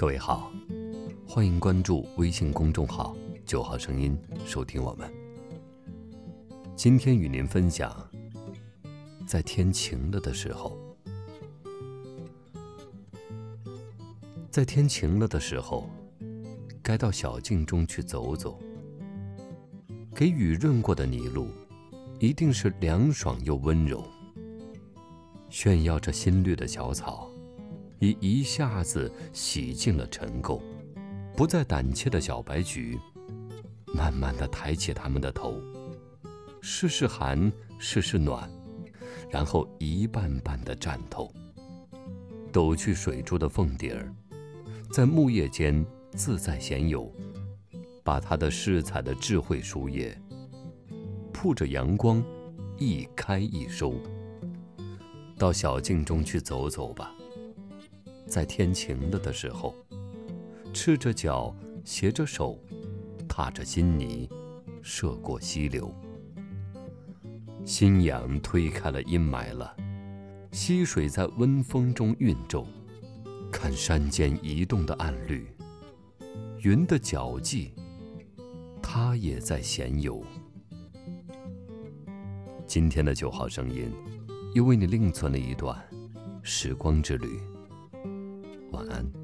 各位好，欢迎关注微信公众号“九号声音”，收听我们。今天与您分享，在天晴了的时候，在天晴了的时候，该到小径中去走走。给雨润过的泥路，一定是凉爽又温柔。炫耀着新绿的小草。已一下子洗净了尘垢，不再胆怯的小白菊，慢慢的抬起它们的头，试试寒，试试暖，然后一瓣瓣的绽透。抖去水珠的凤蝶儿，在木叶间自在闲游，把它的饰彩的智慧书页，铺着阳光，一开一收。到小径中去走走吧。在天晴了的时候，赤着脚，携着手，踏着新泥，涉过溪流。新阳推开了阴霾了，溪水在温风中韵皱，看山间移动的暗绿，云的脚迹，它也在闲游。今天的九号声音，又为你另存了一段时光之旅。晚安。